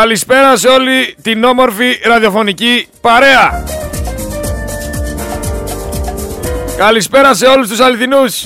Καλησπέρα σε όλη την όμορφη ραδιοφωνική παρέα. Καλησπέρα σε όλους τους αληθινούς.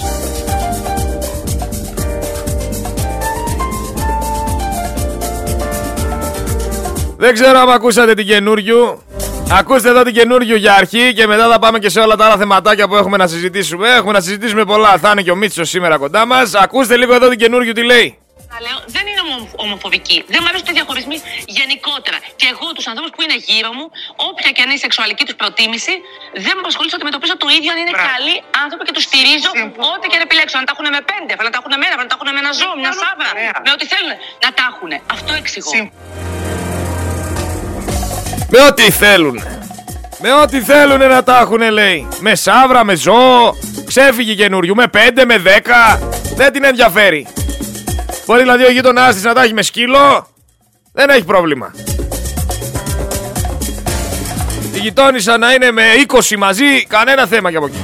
Δεν ξέρω αν ακούσατε την καινούριου. Ακούστε εδώ την καινούριου για αρχή και μετά θα πάμε και σε όλα τα άλλα θεματάκια που έχουμε να συζητήσουμε. Έχουμε να συζητήσουμε πολλά. Θα είναι και ο Μίτσος σήμερα κοντά μας. Ακούστε λίγο εδώ την καινούριου τι λέει. Λέω, δεν είναι ομο- ομοφοβική. Δεν μου αρέσουν οι διαχωρισμοί γενικότερα. Και εγώ τους ανθρώπους που είναι γύρω μου, όποια και αν είναι η σεξουαλική τους προτίμηση, δεν με απασχολεί να αντιμετωπίσω το ίδιο αν είναι Μπράβο. καλοί άνθρωποι και τους στηρίζω Συμφωνώ. ό,τι και αν επιλέξουν. Αν τα έχουν με πέντε, να τα έχουν με ένα, να τα έχουν με ένα ζώο, μια Συμφωνώ. σάβρα, Ωραία. με ό,τι θέλουν. Να τα έχουν. Αυτό εξηγώ. Συμ- Με ό,τι θέλουν. Με ό,τι θέλουν να τα έχουν, λέει. Με σάβρα, με ζώο. Ξέφυγε καινούριου. Με 5, με 10. Δεν την ενδιαφέρει. Μπορεί δηλαδή ο γείτονάς της να τα έχει με σκύλο. Δεν έχει πρόβλημα. Η γειτόνισσα να είναι με 20 μαζί, κανένα θέμα και από εκεί.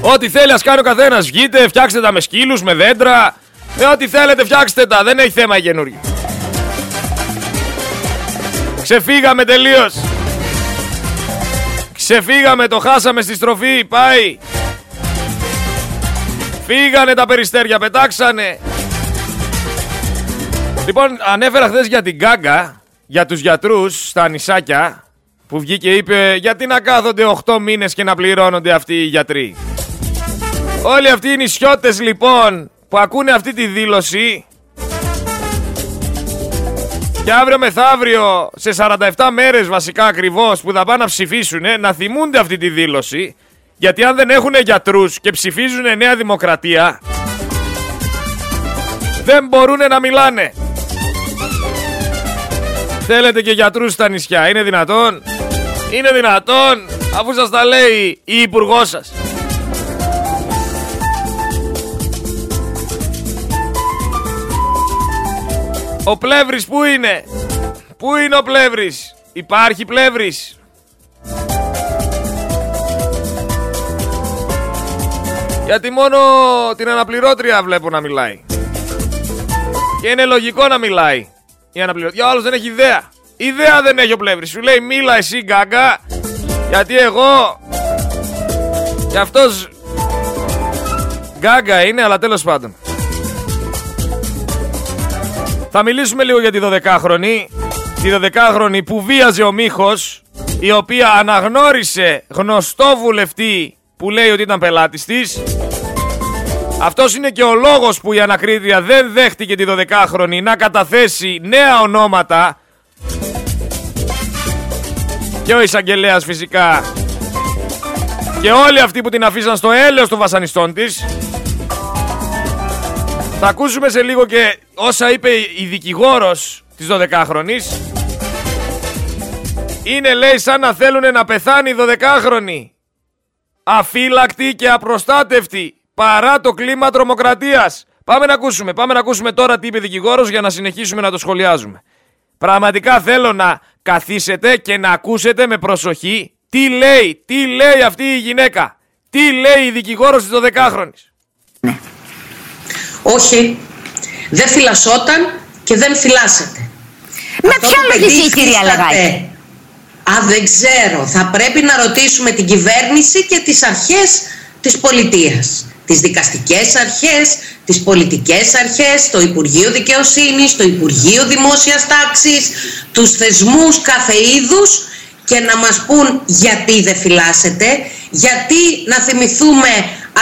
Ό,τι θέλει, ας κάνει ο καθένας. Βγείτε, φτιάξτε τα με σκύλους, με δέντρα. Με ό,τι θέλετε, φτιάξτε τα. Δεν έχει θέμα η καινούργια. Ξεφύγαμε τελείως. Ξεφύγαμε, το χάσαμε στη στροφή, πάει. Φύγανε τα περιστέρια, πετάξανε. Λοιπόν, ανέφερα χθες για την Γκάγκα, για τους γιατρούς στα νησάκια, που βγήκε και είπε γιατί να κάθονται 8 μήνες και να πληρώνονται αυτοί οι γιατροί; Όλοι αυτοί οι νησιώτες λοιπόν που ακούνε αυτή τη δήλωση και αύριο μεθαύριο, σε 47 μέρες βασικά ακριβώς που θα πάνε να ψηφίσουν, να θυμούνται αυτή τη δήλωση. Γιατί αν δεν έχουν γιατρούς και ψηφίζουν Νέα Δημοκρατία, δεν μπορούν να μιλάνε. Θέλετε και γιατρούς στα νησιά, είναι δυνατόν; Είναι δυνατόν, αφού σας τα λέει η υπουργός σας. Ο Πλεύρης πού είναι; Πού είναι ο Πλεύρης; Υπάρχει Πλεύρης; Γιατί μόνο την αναπληρώτρια βλέπω να μιλάει Και είναι λογικό να μιλάει Η αναπληρώτρια Ο άλλος δεν έχει ιδέα Ιδέα δεν έχει ο Πλεύρης Σου λέει μίλα εσύ γκάγκα Γιατί εγώ Και αυτός Γκάγκα είναι αλλά τέλος πάντων θα μιλήσουμε λίγο για τη 12χρονη. Τη 12χρονη που βίαζε ο Μίχος, η οποία αναγνώρισε γνωστό βουλευτή που λέει ότι ήταν πελάτης της. Αυτός είναι και ο λόγος που η ανακρίτρια δεν δέχτηκε τη 12χρονη να καταθέσει νέα ονόματα. Και ο εισαγγελέας φυσικά. Και όλοι αυτοί που την αφήσαν στο έλεος των βασανιστών της. Θα ακούσουμε σε λίγο και όσα είπε η δικηγόρος της 12χρονης. Είναι λέει σαν να θέλουν να πεθάνει η 12χρονη. Αφύλακτη και απροστάτευτη παρά το κλίμα τρομοκρατίας. Πάμε να ακούσουμε, πάμε να ακούσουμε τώρα τι είπε η δικηγόρος για να συνεχίσουμε να το σχολιάζουμε. Πραγματικά θέλω να καθίσετε και να ακούσετε με προσοχή τι λέει, τι λέει αυτή η γυναίκα. Τι λέει η δικηγόρος της 12χρονης. Όχι, δεν φυλασσόταν και δεν φυλάσσεται. Με Αυτό ποια το παιδί λογική, κυρία υφίσταται. Λεγάκη. Α, δεν ξέρω. Θα πρέπει να ρωτήσουμε την κυβέρνηση και τις αρχές της πολιτείας. Τις δικαστικές αρχές, τις πολιτικές αρχές, το Υπουργείο Δικαιοσύνης, το Υπουργείο Δημόσιας Τάξης, τους θεσμούς κάθε είδους και να μας πούν γιατί δεν φυλάσσεται, γιατί να θυμηθούμε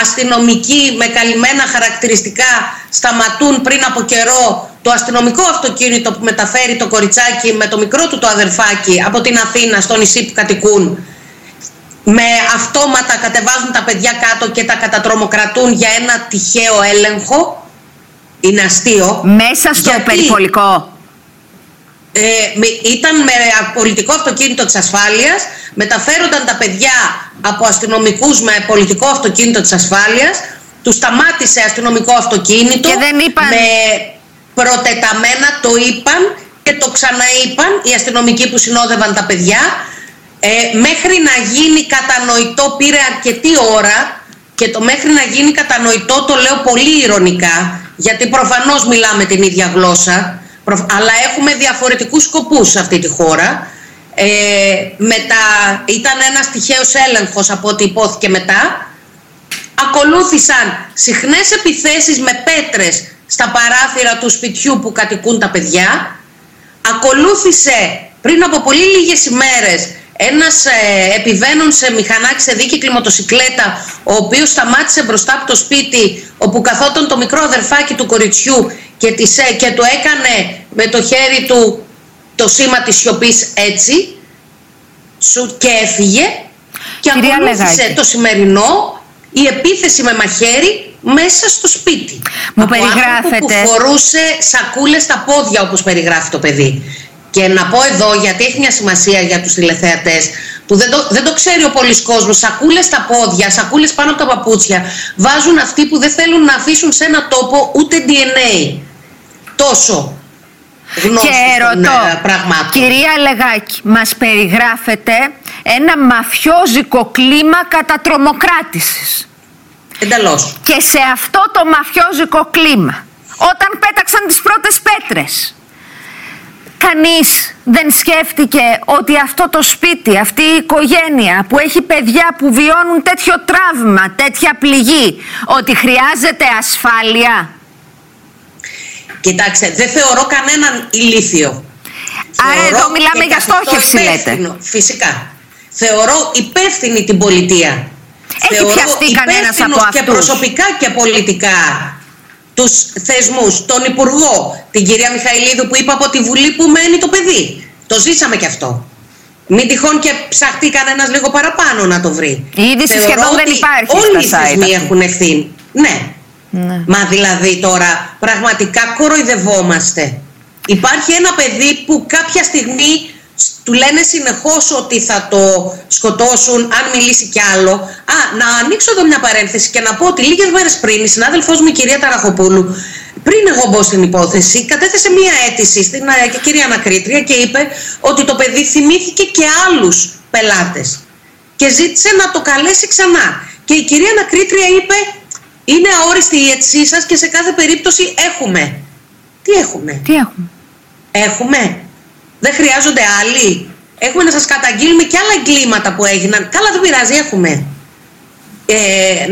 αστυνομικοί με καλυμμένα χαρακτηριστικά σταματούν πριν από καιρό το αστυνομικό αυτοκίνητο που μεταφέρει το κοριτσάκι με το μικρό του το αδερφάκι από την Αθήνα στο νησί που κατοικούν με αυτόματα κατεβάζουν τα παιδιά κάτω και τα κατατρομοκρατούν για ένα τυχαίο έλεγχο είναι αστείο Μέσα στο Γιατί; περιπολικό. ε, με- ήταν με πολιτικό αυτοκίνητο της ασφάλειας μεταφέρονταν τα παιδιά από αστυνομικούς με πολιτικό αυτοκίνητο της ασφάλειας τους σταμάτησε αστυνομικό αυτοκίνητο Και δεν είπαν- με προτεταμένα το είπαν και το ξαναείπαν οι αστυνομικοί που συνόδευαν τα παιδιά ε, μέχρι να γίνει κατανοητό πήρε αρκετή ώρα και το μέχρι να γίνει κατανοητό το λέω πολύ ηρωνικά γιατί προφανώς μιλάμε την ίδια γλώσσα Αλλά έχουμε διαφορετικούς σκοπούς σε αυτή τη χώρα. Ε, μετά ήταν ένας τυχαίος έλεγχος από ό,τι υπόθηκε μετά. Ακολούθησαν συχνές επιθέσεις με πέτρες στα παράθυρα του σπιτιού που κατοικούν τα παιδιά. Ακολούθησε πριν από πολύ λίγες ημέρες ένας ε, επιβαίνων σε μηχανάκι σε δίκυκλη μοτοσυκλέτα ο οποίος σταμάτησε μπροστά από το σπίτι όπου καθόταν το μικρό αδερφάκι του κοριτσιού και, της, ε, και του έκανε με το χέρι του το σήμα της σιωπής έτσι σου, και έφυγε και Κυρία ακολούθησε το σημερινό η επίθεση με μαχαίρι μέσα στο σπίτι. Μου από περιγράφετε. που φορούσε σακούλες στα πόδια όπως περιγράφει το παιδί. Και να πω εδώ, γιατί έχει μια σημασία για τους τηλεθεατές, που δεν το, δεν το ξέρει ο πολλής κόσμος, σακούλες στα πόδια, σακούλες πάνω από τα παπούτσια, βάζουν αυτοί που δεν θέλουν να αφήσουν σε ένα τόπο ούτε DNA. Τόσο γνώση Και των ρωτώ, ε, πραγμάτων. κυρία Λεγάκη, μας περιγράφεται ένα μαφιόζικο κλίμα κατά τρομοκράτησης. Εντελώς. Και σε αυτό το μαφιόζικο κλίμα, όταν πέταξαν τις πρώτες πέτρες, κανείς δεν σκέφτηκε ότι αυτό το σπίτι, αυτή η οικογένεια που έχει παιδιά που βιώνουν τέτοιο τραύμα, τέτοια πληγή, ότι χρειάζεται ασφάλεια; Κοιτάξτε, δεν θεωρώ κανέναν ηλίθιο. Άρα Θεωρώ εδώ μιλάμε και για καθιστώ στόχευση, λέτε. υπεύθυνο, Φυσικά. Θεωρώ υπεύθυνη την πολιτεία. Έχει Θεωρώ πιαστεί κανένας υπεύθυνους από και αυτούς. προσωπικά και πολιτικά τους θεσμούς, τον Υπουργό, την κυρία Μιχαηλίδου που είπα από τη Βουλή που μένει το παιδί. Το ζήσαμε κι αυτό. Μην τυχόν και ψαχτεί κανένας λίγο παραπάνω να το βρει. Η είδηση Θεωρώ σχεδόν δεν ότι υπάρχει Όλοι οι στα site θεσμοί αυτή. έχουν ευθύνη. Ναι. Ναι. Μα δηλαδή τώρα πραγματικά κοροϊδευόμαστε. Υπάρχει ένα παιδί που κάποια στιγμή του λένε συνεχώς ότι θα το σκοτώσουν αν μιλήσει κι άλλο. Α, να ανοίξω εδώ μια παρένθεση και να πω ότι λίγες μέρες πριν η συνάδελφός μου η κυρία Ταραχοπούλου πριν εγώ μπω στην υπόθεση, κατέθεσε μία αίτηση στην ε, κυρία Ανακρίτρια και είπε ότι το παιδί θυμήθηκε και άλλους πελάτες και ζήτησε να το καλέσει ξανά. Και η κυρία Ανακρίτρια είπε είναι αόριστη η αίτησή σας και σε κάθε περίπτωση έχουμε. Τι έχουμε; Τι έχουμε; Έχουμε. Δεν χρειάζονται άλλοι. Έχουμε να σας καταγγείλουμε και άλλα εγκλήματα που έγιναν. Καλά δεν πειράζει, έχουμε. Ε,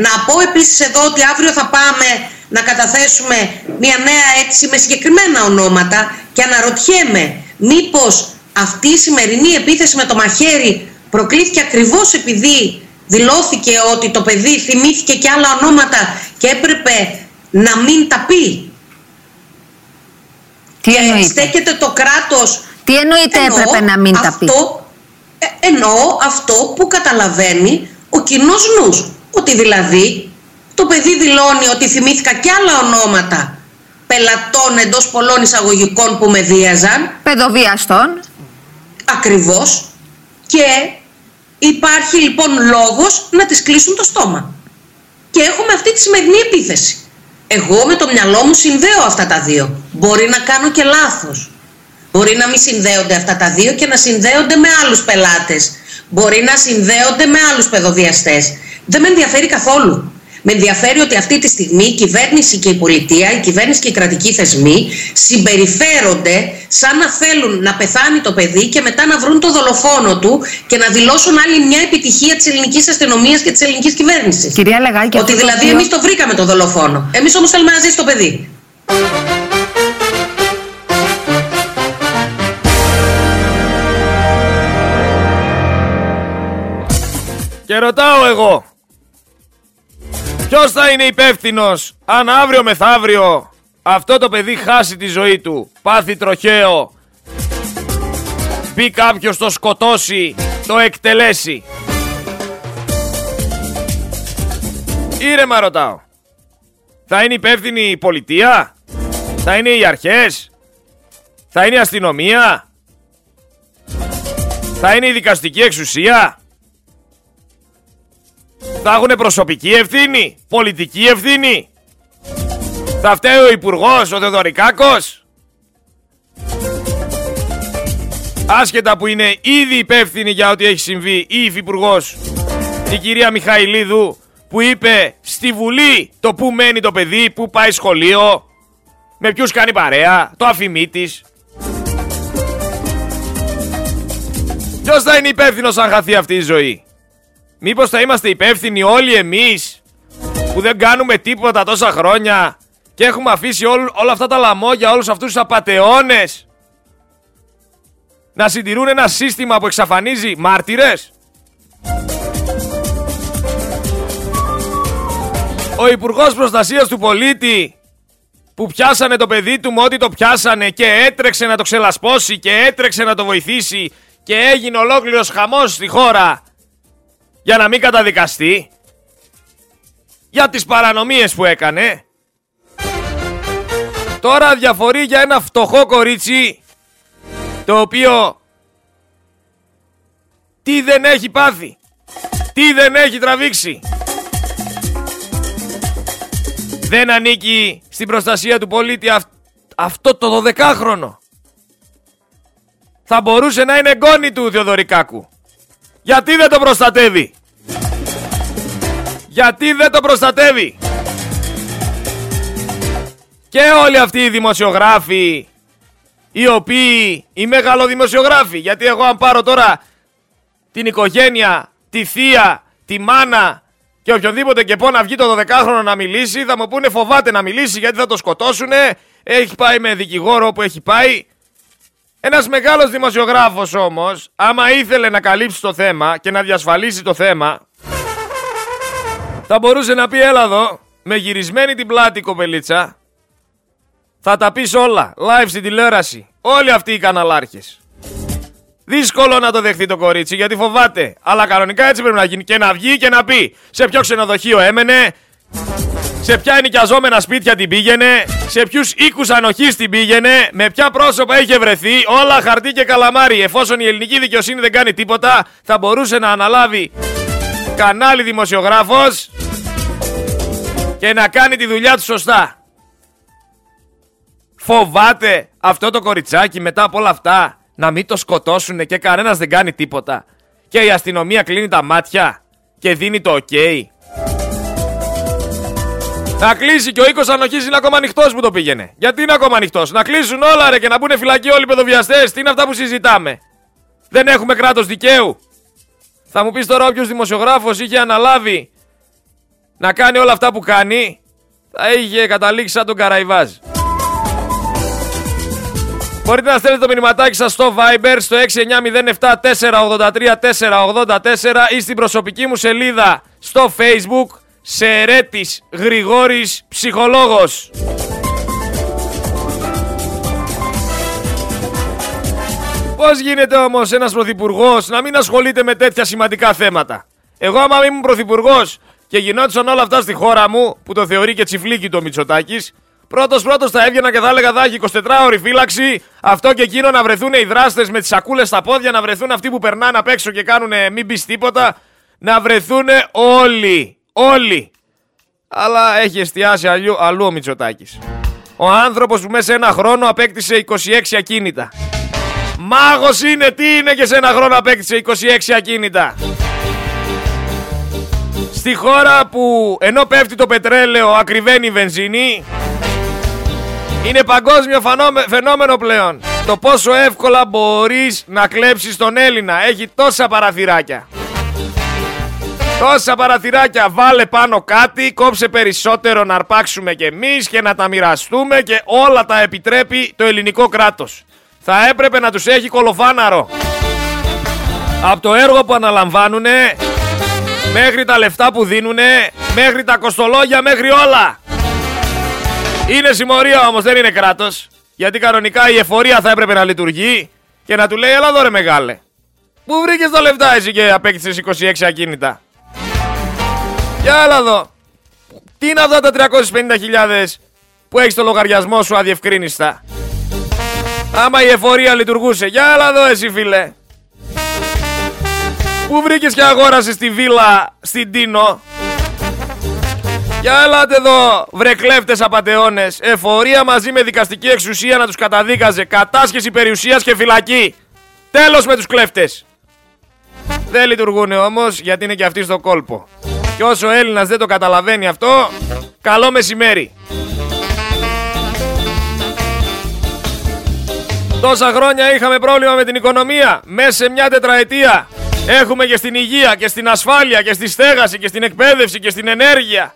να πω επίσης εδώ ότι αύριο θα πάμε να καταθέσουμε μια νέα αίτηση με συγκεκριμένα ονόματα και αναρωτιέμαι μήπως αυτή η σημερινή επίθεση με το μαχαίρι προκλήθηκε ακριβώς επειδή δηλώθηκε ότι το παιδί θυμήθηκε και άλλα ονόματα και έπρεπε να μην τα πει; Τι Και εννοείται; στέκεται το κράτος Τι εννοείται Εννοώ έπρεπε να μην τα πει. αυτό, ε, εννοώ αυτό που καταλαβαίνει ο κοινός νους. Ότι δηλαδή το παιδί δηλώνει ότι θυμήθηκα και άλλα ονόματα πελατών εντός πολλών εισαγωγικών που με βίαζαν Παιδοβιαστών. ακριβώς και υπάρχει λοιπόν λόγος να τις κλείσουν το στόμα. Και έχουμε αυτή τη σημερινή επίθεση. Εγώ με το μυαλό μου συνδέω αυτά τα δύο. Μπορεί να κάνω και λάθος. Μπορεί να μην συνδέονται αυτά τα δύο και να συνδέονται με άλλους πελάτες. Μπορεί να συνδέονται με άλλους παιδοδιαστές. Δεν με ενδιαφέρει καθόλου. Με ενδιαφέρει ότι αυτή τη στιγμή η κυβέρνηση και η πολιτεία, η κυβέρνηση και οι κρατικοί θεσμοί συμπεριφέρονται σαν να θέλουν να πεθάνει το παιδί και μετά να βρουν το δολοφόνο του και να δηλώσουν άλλη μια επιτυχία της ελληνικής αστυνομίας και της ελληνικής κυβέρνησης. Κυρία Λεγάκη, Ότι αυτό το δηλαδή οποίο- εμείς το βρήκαμε το δολοφόνο. Εμείς όμως θέλουμε να ζήσει το παιδί. Και ρωτάω εγώ, ποιος θα είναι υπεύθυνος αν αύριο μεθαύριο αυτό το παιδί χάσει τη ζωή του, πάθει τροχαίο, μπει κάποιος το σκοτώσει, το εκτελέσει. Ήρεμα ρωτάω. Θα είναι υπεύθυνη η πολιτεία, θα είναι οι αρχές, θα είναι η αστυνομία, θα είναι η δικαστική εξουσία; Θα έχουν προσωπική ευθύνη, πολιτική ευθύνη. Θα φταίει ο υπουργός, ο Δεδωρικάκο. Άσχετα που είναι ήδη υπεύθυνη για ό,τι έχει συμβεί η υφυπουργός η κυρία Μιχαηλίδου που είπε στη Βουλή το που μένει το παιδί, που πάει σχολείο, με ποιους κάνει παρέα, το αφημί της. Ποιος θα είναι υπεύθυνος αν χαθεί αυτή η ζωή; Μήπως θα είμαστε υπεύθυνοι όλοι εμείς που δεν κάνουμε τίποτα τόσα χρόνια και έχουμε αφήσει όλ, όλα αυτά τα λαμόγια, όλους αυτούς τους απατεώνες να συντηρούν ένα σύστημα που εξαφανίζει μάρτυρες; Ο Υπουργός Προστασίας του Πολίτη που πιάσανε το παιδί του με ό,τι το πιάσανε και έτρεξε να το ξελασπώσει και έτρεξε να το βοηθήσει και έγινε ολόκληρος χαμός στη χώρα για να μην καταδικαστεί για τις παρανομίες που έκανε. Τώρα διαφορεί για ένα φτωχό κορίτσι το οποίο τι δεν έχει πάθει, τι δεν έχει τραβήξει. Δεν ανήκει στην προστασία του πολίτη αυτό το 12χρονο. Θα μπορούσε να είναι εγγόνι του Θεοδωρικάκου. Γιατί δεν το προστατεύει; Γιατί δεν το προστατεύει; Και όλοι αυτοί οι δημοσιογράφοι οι οποίοι οι μεγαλοδημοσιογράφοι γιατί εγώ αν πάρω τώρα την οικογένεια, τη θεία, τη μάνα και οποιοδήποτε και πω να βγει το 12χρονο να μιλήσει θα μου πούνε φοβάται να μιλήσει γιατί θα το σκοτώσουνε έχει πάει με δικηγόρο όπου έχει πάει ένας μεγάλος δημοσιογράφος όμως άμα ήθελε να καλύψει το θέμα και να διασφαλίσει το θέμα θα μπορούσε να πει έλα εδώ με γυρισμένη την πλάτη κοπελίτσα θα τα πεις όλα live στην τηλεόραση όλοι αυτοί οι καναλάρχες Δύσκολο να το δεχτεί το κορίτσι γιατί φοβάται. Αλλά κανονικά έτσι πρέπει να γίνει. Και να βγει και να πει σε ποιο ξενοδοχείο έμενε, σε ποια ενοικιαζόμενα σπίτια την πήγαινε, σε ποιους οίκους ανοχής την πήγαινε, με ποια πρόσωπα είχε βρεθεί, όλα χαρτί και καλαμάρι. Εφόσον η ελληνική δικαιοσύνη δεν κάνει τίποτα, θα μπορούσε να αναλάβει κανάλι δημοσιογράφος και να κάνει τη δουλειά του σωστά. Φοβάται αυτό το κοριτσάκι μετά από όλα αυτά να μην το σκοτώσουν και κανένας δεν κάνει τίποτα. Και η αστυνομία κλείνει τα μάτια και δίνει το ok. Θα κλείσει και ο οίκος ανοχής είναι ακόμα ανοιχτός που το πήγαινε. Γιατί είναι ακόμα ανοιχτός; Να κλείσουν όλα ρε και να μπουν φυλακή όλοι οι παιδοβιαστές. Τι είναι αυτά που συζητάμε; Δεν έχουμε κράτος δικαίου; Θα μου πεις τώρα όποιος δημοσιογράφος είχε αναλάβει να κάνει όλα αυτά που κάνει, θα είχε καταλήξει σαν τον Καραϊβάζ. Μπορείτε να στέλνετε το μηνυματάκι σας στο Viber στο 6907-483-484 ή στην προσωπική μου σελίδα στο Facebook Σερέτης Γρηγόρης Ψυχολόγος. Πώς γίνεται όμως ένας πρωθυπουργός να μην ασχολείται με τέτοια σημαντικά θέματα; Εγώ άμα ήμουν πρωθυπουργός και γινόντουσαν όλα αυτά στη χώρα μου, που το θεωρεί και τσιφλίκι το Μητσοτάκης, Πρώτος πρώτος θα έβγαινα και θα έλεγα θα έχει 24 ώρη φύλαξη. Αυτό και εκείνο να βρεθούν οι δράστες με τις σακούλες στα πόδια, να βρεθούν αυτοί που περνάνε απ' έξω και κάνουν μην μπει τίποτα. Να βρεθούν όλοι. Όλοι. Αλλά έχει εστιάσει αλλού, αλλού ο Μητσοτάκης. Ο άνθρωπος που μέσα σε ένα χρόνο απέκτησε 26 ακίνητα. Μάγος είναι, τι είναι και σε ένα χρόνο απέκτησε 26 ακίνητα. Στη χώρα που ενώ πέφτει το πετρέλαιο ακριβένει η βενζίνη είναι παγκόσμιο φαινόμενο πλέον. Το πόσο εύκολα μπορείς να κλέψεις τον Έλληνα. Έχει τόσα παραθυράκια. Τόσα παραθυράκια. Βάλε πάνω κάτι, κόψε περισσότερο να αρπάξουμε κι εμείς και να τα μοιραστούμε και όλα τα επιτρέπει το ελληνικό κράτος. Θα έπρεπε να τους έχει κολοφάναρο. Από το έργο που αναλαμβάνουνε, μέχρι τα λεφτά που δίνουνε, μέχρι τα κοστολόγια, μέχρι όλα. Είναι συμμορία όμως, δεν είναι κράτος. Γιατί κανονικά η εφορία θα έπρεπε να λειτουργεί και να του λέει: Ελά, δω μεγάλε. Πού βρήκες τα λεφτά εσύ και απέκτησες 26 ακίνητα. Για έλα εδώ. Τι είναι αυτά τα 350.000 που έχεις στο λογαριασμό σου αδιευκρίνηστα; Άμα η εφορία λειτουργούσε. Για έλα εδώ εσύ φίλε. Πού βρήκες και αγόρασες τη βίλα στην Τίνο; Για έλατε εδώ, βρε κλέφτες απατεώνες. Εφορία μαζί με δικαστική εξουσία να τους καταδίκαζε. Κατάσχεση περιουσίας και φυλακή. Τέλος με τους κλέφτες. Δεν λειτουργούν όμως γιατί είναι και αυτοί στο κόλπο. Και όσο ο Έλληνας δεν το καταλαβαίνει αυτό, καλό μεσημέρι. Τόσα χρόνια είχαμε πρόβλημα με την οικονομία. Μέσα σε μια τετραετία έχουμε και στην υγεία και στην ασφάλεια και στη στέγαση και στην εκπαίδευση και στην ενέργεια.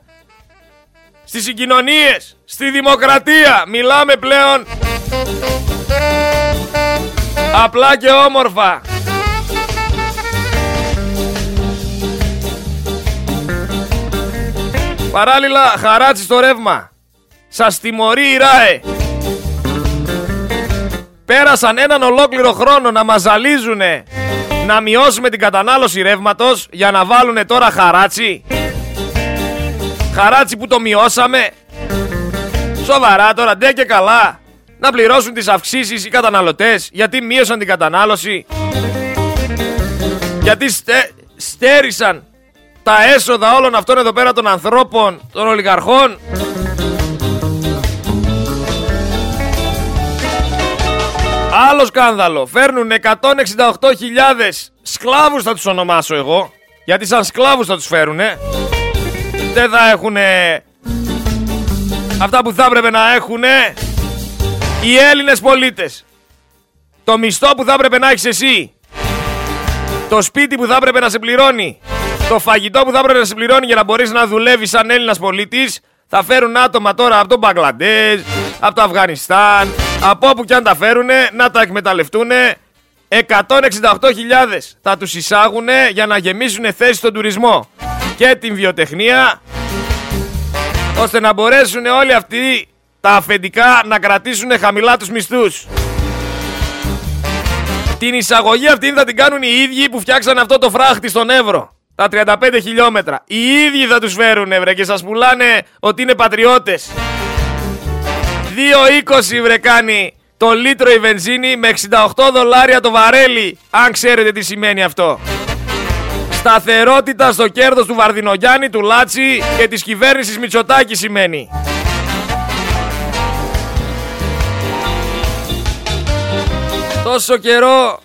Στις συγκοινωνίες, στη δημοκρατία. Μιλάμε πλέον απλά και όμορφα. Παράλληλα, χαράτσι στο ρεύμα. Σας τιμωρεί η ΡΑΕ. Πέρασαν έναν ολόκληρο χρόνο να μας ζαλίζουνε να μειώσουμε την κατανάλωση ρεύματος για να βάλουνε τώρα χαράτσι. Χαράτσι που το μειώσαμε. Σοβαρά τώρα, ντε και καλά. Να πληρώσουν τις αυξήσεις οι καταναλωτές γιατί μείωσαν την κατανάλωση. Γιατί στε, στέρισαν τα έσοδα όλων αυτών εδώ πέρα των ανθρώπων, των ολιγαρχών. Άλλο σκάνδαλο. Φέρνουν 168.000 σκλάβους θα τους ονομάσω εγώ. Γιατί σαν σκλάβους θα τους φέρουνε. Δεν θα έχουνε αυτά που θα έπρεπε να έχουνε οι Έλληνες πολίτες. Το μισθό που θα έπρεπε να έχεις εσύ. Το σπίτι που θα έπρεπε να σε πληρώνει. Το φαγητό που θα έπρεπε να σε πληρώνει για να μπορείς να δουλεύεις σαν Έλληνας πολίτης. Θα φέρουν άτομα τώρα από τον Μπαγκλαντές, από το Αφγανιστάν, από όπου και αν τα φέρουνε, να τα εκμεταλλευτούνε. 168.000 θα τους εισάγουνε για να γεμίσουν θέσεις στον τουρισμό και την βιοτεχνία ώστε να μπορέσουν όλοι αυτοί τα αφεντικά να κρατήσουν χαμηλά τους μισθούς. Την εισαγωγή αυτή θα την κάνουν οι ίδιοι που φτιάξαν αυτό το φράχτη στον Εύρο. Τα 35 χιλιόμετρα. Οι ίδιοι θα τους φέρουν βρε και σας πουλάνε ότι είναι πατριώτες. 2,20 βρε κάνει το λίτρο η βενζίνη με 68 δολάρια το βαρέλι. Αν ξέρετε τι σημαίνει αυτό. Σταθερότητα στο κέρδος του Βαρδινογιάννη, του Λάτσι και της κυβέρνησης Μητσοτάκη σημαίνει. Τόσο καιρό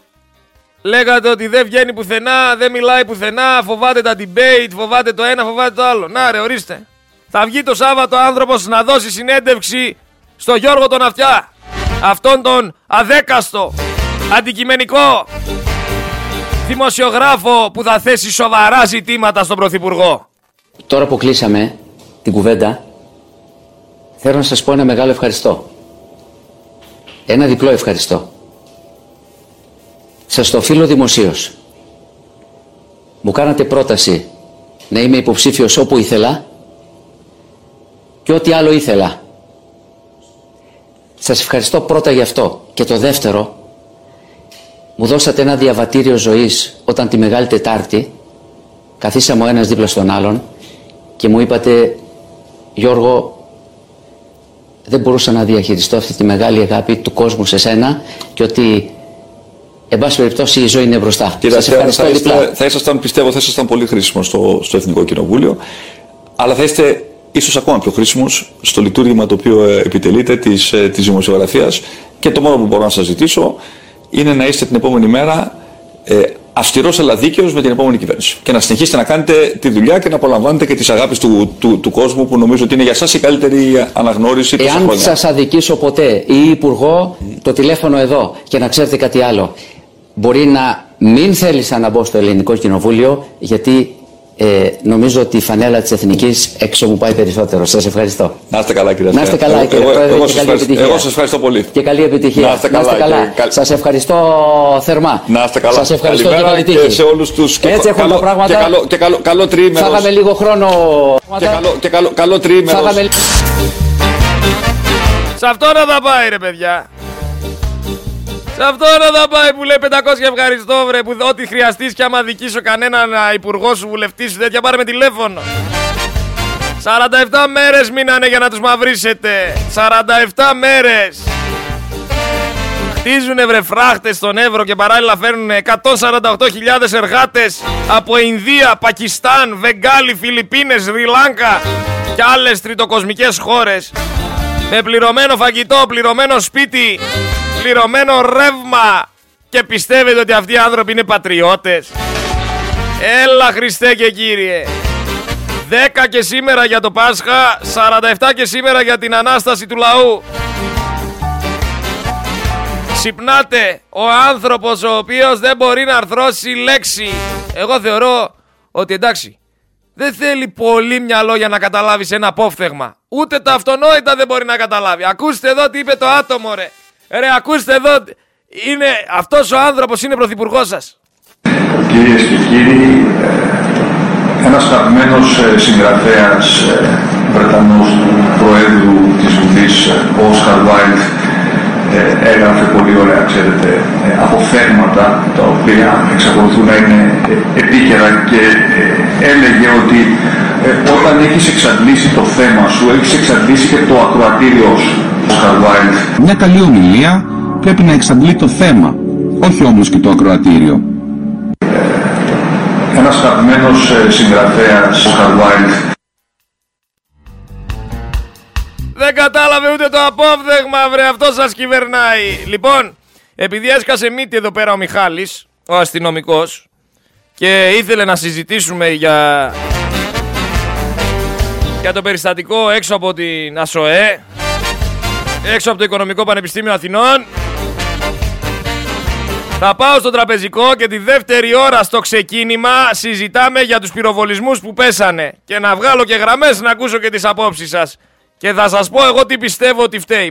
λέγατε ότι δεν βγαίνει πουθενά, δεν μιλάει πουθενά, φοβάται τα debate, φοβάται το ένα, φοβάται το άλλο. Να ρε, ορίστε. Θα βγει το Σάββατο άνθρωπος να δώσει συνέντευξη στο Γιώργο τον Αυτιά. Αυτόν τον αδέκαστο, αντικειμενικό, δημοσιογράφο που θα θέσει σοβαρά ζητήματα στον Πρωθυπουργό. Τώρα που κλείσαμε την κουβέντα, θέλω να σας πω ένα μεγάλο ευχαριστώ. Ένα διπλό ευχαριστώ. Σας το οφείλω δημοσίως. Μου κάνατε πρόταση να είμαι υποψήφιος όπου ήθελα και ό,τι άλλο ήθελα. Σας ευχαριστώ πρώτα γι' αυτό. Και το δεύτερο, μου δώσατε ένα διαβατήριο ζωής όταν τη Μεγάλη Τετάρτη καθίσαμε ο ένας δίπλα στον άλλον και μου είπατε Γιώργο δεν μπορούσα να διαχειριστώ αυτή τη μεγάλη αγάπη του κόσμου σε σένα και ότι εν πάση περιπτώσει η ζωή είναι μπροστά. Κύριε Σας ευχαριστώ θα, θα ήσασταν, πιστεύω, θα ήσασταν πολύ χρήσιμος στο, στο Εθνικό Κοινοβούλιο, αλλά θα είστε ίσως ακόμα πιο χρήσιμος στο λειτουργήμα το οποίο ε, επιτελείτε της, ε, της δημοσιογραφίας και το μόνο που μπορώ να σας ζητήσω είναι να είστε την επόμενη μέρα ε, αυστηρός αλλά δίκαιος με την επόμενη κυβέρνηση. Και να συνεχίσετε να κάνετε τη δουλειά και να απολαμβάνετε και τις αγάπη του, του, του, κόσμου που νομίζω ότι είναι για εσά η καλύτερη αναγνώριση του Εάν σας αδικήσω ποτέ ή υπουργό, το τηλέφωνο εδώ και να ξέρετε κάτι άλλο. Μπορεί να μην θέλησα να μπω στο ελληνικό κοινοβούλιο γιατί ε, νομίζω ότι η φανέλα της Εθνικής έξω μου πάει περισσότερο. Σας ευχαριστώ. Να είστε καλά, κύριε Να είστε καλά, κύριε εγώ, Πρόεδρε. Εγώ, και καλή επιτυχία. εγώ σας ευχαριστώ πολύ. Και καλή επιτυχία. Να είστε καλά. καλά. Σας ευχαριστώ θερμά. Να είστε καλά. Σας ευχαριστώ και καλή τύχη. Και σε όλους τους. Έτσι έχουν τα πράγματα. Και καλό, και καλό, καλό τριήμερο. Φάγαμε λίγο χρόνο. Και καλό, και καλό, καλό τριήμερο. Φάγαμε... Σε αυτό να τα πάει, ρε παιδιά. Σε αυτό να τα πάει που λέει 500 ευχαριστώ βρε που ό,τι χρειαστείς και άμα δικήσω κανέναν υπουργό σου, βουλευτή σου, τέτοια πάρε με τηλέφωνο. 47 μέρες μείνανε για να τους μαυρίσετε. 47 μέρες. Χτίζουνε βρε φράχτες στον Εύρο και παράλληλα φέρνουν 148.000 εργάτες από Ινδία, Πακιστάν, Βεγγάλη, Φιλιππίνες, Ριλάνκα και άλλες τριτοκοσμικές χώρες. Με πληρωμένο φαγητό, πληρωμένο σπίτι, πληρωμένο ρεύμα και πιστεύετε ότι αυτοί οι άνθρωποι είναι πατριώτες; Έλα Χριστέ και Κύριε. 10 και σήμερα για το Πάσχα, 47 και σήμερα για την Ανάσταση του λαού. Ξυπνάτε ο άνθρωπος ο οποίος δεν μπορεί να αρθρώσει λέξη. Εγώ θεωρώ ότι εντάξει, δεν θέλει πολύ μυαλό για να καταλάβεις ένα απόφθεγμα. Ούτε τα αυτονόητα δεν μπορεί να καταλάβει. Ακούστε εδώ τι είπε το άτομο ρε. Ρε ακούστε εδώ. Είναι, αυτός ο άνθρωπος είναι πρωθυπουργός σας. Κυρίες και κύριοι, ε, ένας αγαπημένος ε, συγγραφέας ε, Βρετανός του Προέδρου της Βουλής, Όσκαρ Βάιλτ, έγραφε πολύ ωραία, ξέρετε, αποφέρματα τα οποία εξακολουθούν να είναι επίκαιρα και έλεγε ότι όταν έχεις εξαντλήσει το θέμα σου, έχεις εξαντλήσει και το ακροατήριό σου, Όσκαρ Βάιλτ. Μια καλή ομιλία πρέπει να εξαντλεί το θέμα, όχι όμως και το ακροατήριο. Ένας αγαπημένος συγγραφέας, Όσκαρ Βάιλτ, Δεν κατάλαβε ούτε το απόφθεγμα, βρε, αυτός σας κυβερνάει. Λοιπόν, επειδή έσκασε μύτη εδώ πέρα ο Μιχάλης, ο αστυνομικός, και ήθελε να συζητήσουμε για... για το περιστατικό έξω από την ΑΣΟΕ, έξω από το Οικονομικό Πανεπιστήμιο Αθηνών, θα πάω στο τραπεζικό και τη δεύτερη ώρα στο ξεκίνημα συζητάμε για τους πυροβολισμούς που πέσανε και να βγάλω και γραμμές να ακούσω και τις απόψεις σας. Και θα σας πω εγώ τι πιστεύω ότι φταίει.